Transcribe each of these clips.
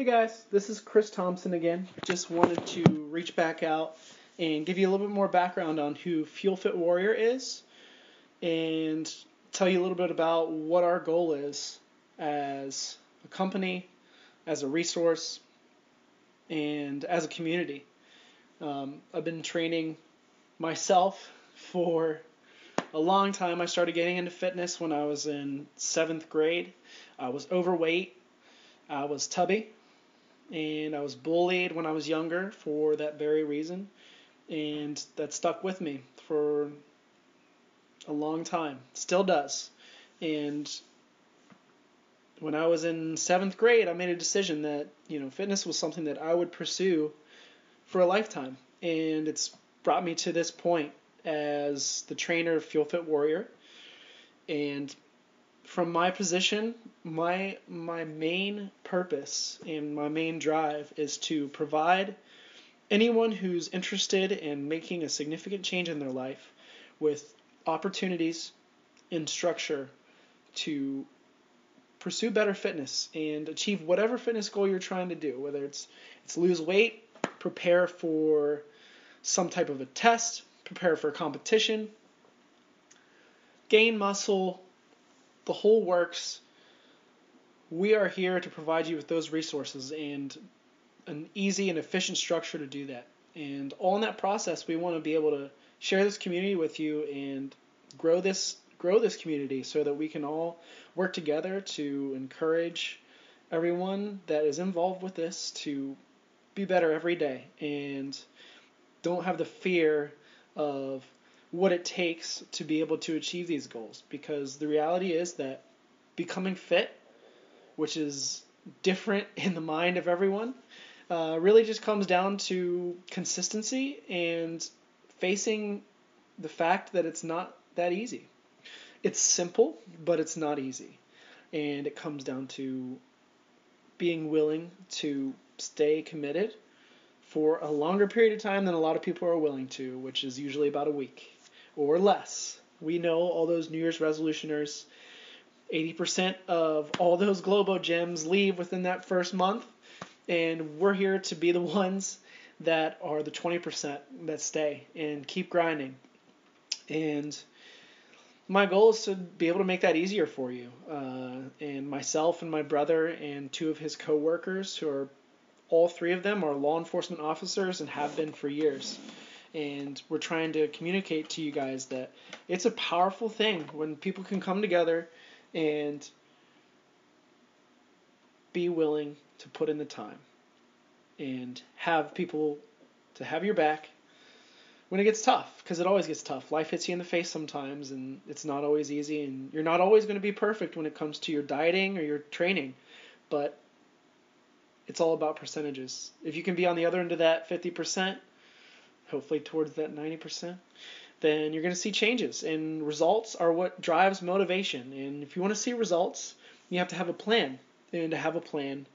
Hey guys, this is Chris Thompson again. Just wanted to reach back out and give you a little bit more background on who Fuel Fit Warrior is and tell you a little bit about what our goal is as a company, as a resource, and as a community. Um, I've been training myself for a long time. I started getting into fitness when I was in seventh grade. I was overweight, I was tubby, and I was bullied when I was younger for that very reason, and that stuck with me for a long time. Still does. And when I was in seventh grade, I made a decision that you know fitness was something that I would pursue for a lifetime, and it's brought me to this point as the trainer of Fuel Fit Warrior. And from my position, my my main purpose and my main drive is to provide anyone who's interested in making a significant change in their life with opportunities and structure to pursue better fitness and achieve whatever fitness goal you're trying to do, whether it's it's lose weight, prepare for some type of a test, prepare for a competition, gain muscle, the whole works. We are here to provide you with those resources and an easy and efficient structure to do that. And all in that process, we want to be able to share this community with you and grow this grow this community so that we can all work together to encourage everyone that is involved with this to be better every day and don't have the fear of what it takes to be able to achieve these goals because the reality is that becoming fit, which is different in the mind of everyone, uh, really just comes down to consistency and facing the fact that it's not that easy. It's simple, but it's not easy. And it comes down to being willing to stay committed for a longer period of time than a lot of people are willing to, which is usually about a week or less. We know all those New Year's resolutioners, 80% of all those Globo gyms leave within that first month, and we're here to be the ones that are the 20% that stay and keep grinding. And my goal is to be able to make that easier for you. Uh, and myself and my brother and two of his coworkers, who are all three of them are law enforcement officers and have been for years and we're trying to communicate to you guys that it's a powerful thing when people can come together and be willing to put in the time and have people to have your back when it gets tough because it always gets tough. Life hits you in the face sometimes and it's not always easy and you're not always going to be perfect when it comes to your dieting or your training but it's all about percentages. If you can be on the other end of that 50% hopefully towards that 90%, then you're going to see changes. And results are what drives motivation. And if you want to see results, you have to have a plan. And to have a plan,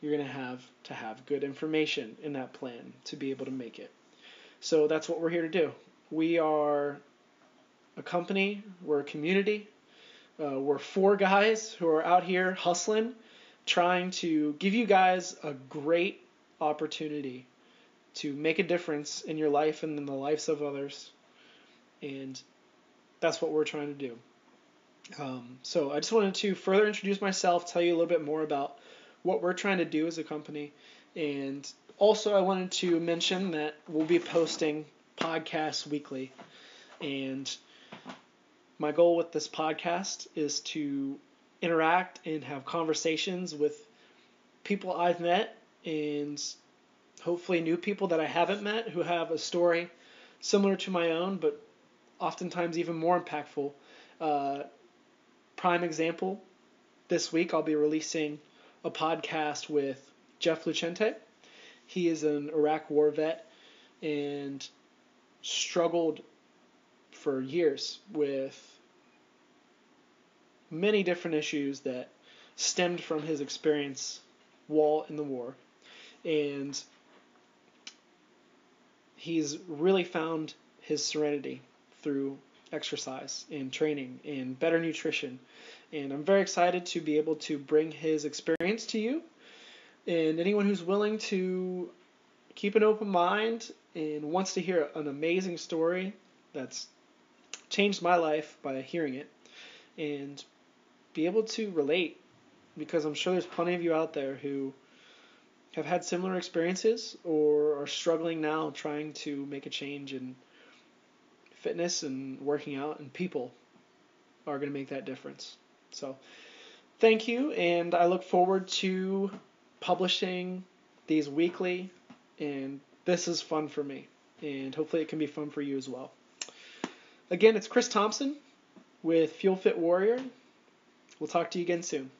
you're going to have to have good information in that plan to be able to make it. So that's what we're here to do. We are a company, we're a community, uh, we're four guys who are out here hustling, trying to give you guys a great opportunity to make a difference in your life and in the lives of others. And that's what we're trying to do. Um, so I just wanted to further introduce myself, tell you a little bit more about what we're trying to do as a company, and also I wanted to mention that we'll be posting podcasts weekly. And my goal with this podcast is to interact and have conversations with people I've met and hopefully new people that I haven't met who have a story similar to my own, but oftentimes even more impactful. Uh, prime example this week, I'll be releasing a podcast with Jeff Lucente. He is an Iraq war vet and struggled for years with many different issues that stemmed from his experience while in the war. And he's really found his serenity through exercise and training and better nutrition. And I'm very excited to be able to bring his experience to you And anyone who's willing to keep an open mind and wants to hear an amazing story that's changed my life by hearing it and be able to relate because I'm sure there's plenty of you out there who have had similar experiences or are struggling now trying to make a change in fitness and working out and people are going to make that difference. So thank you and I look forward to publishing these weekly and this is fun for me and hopefully it can be fun for you as well. Again, it's Chris Thompson with Fuel Fit Warrior. We'll talk to you again soon.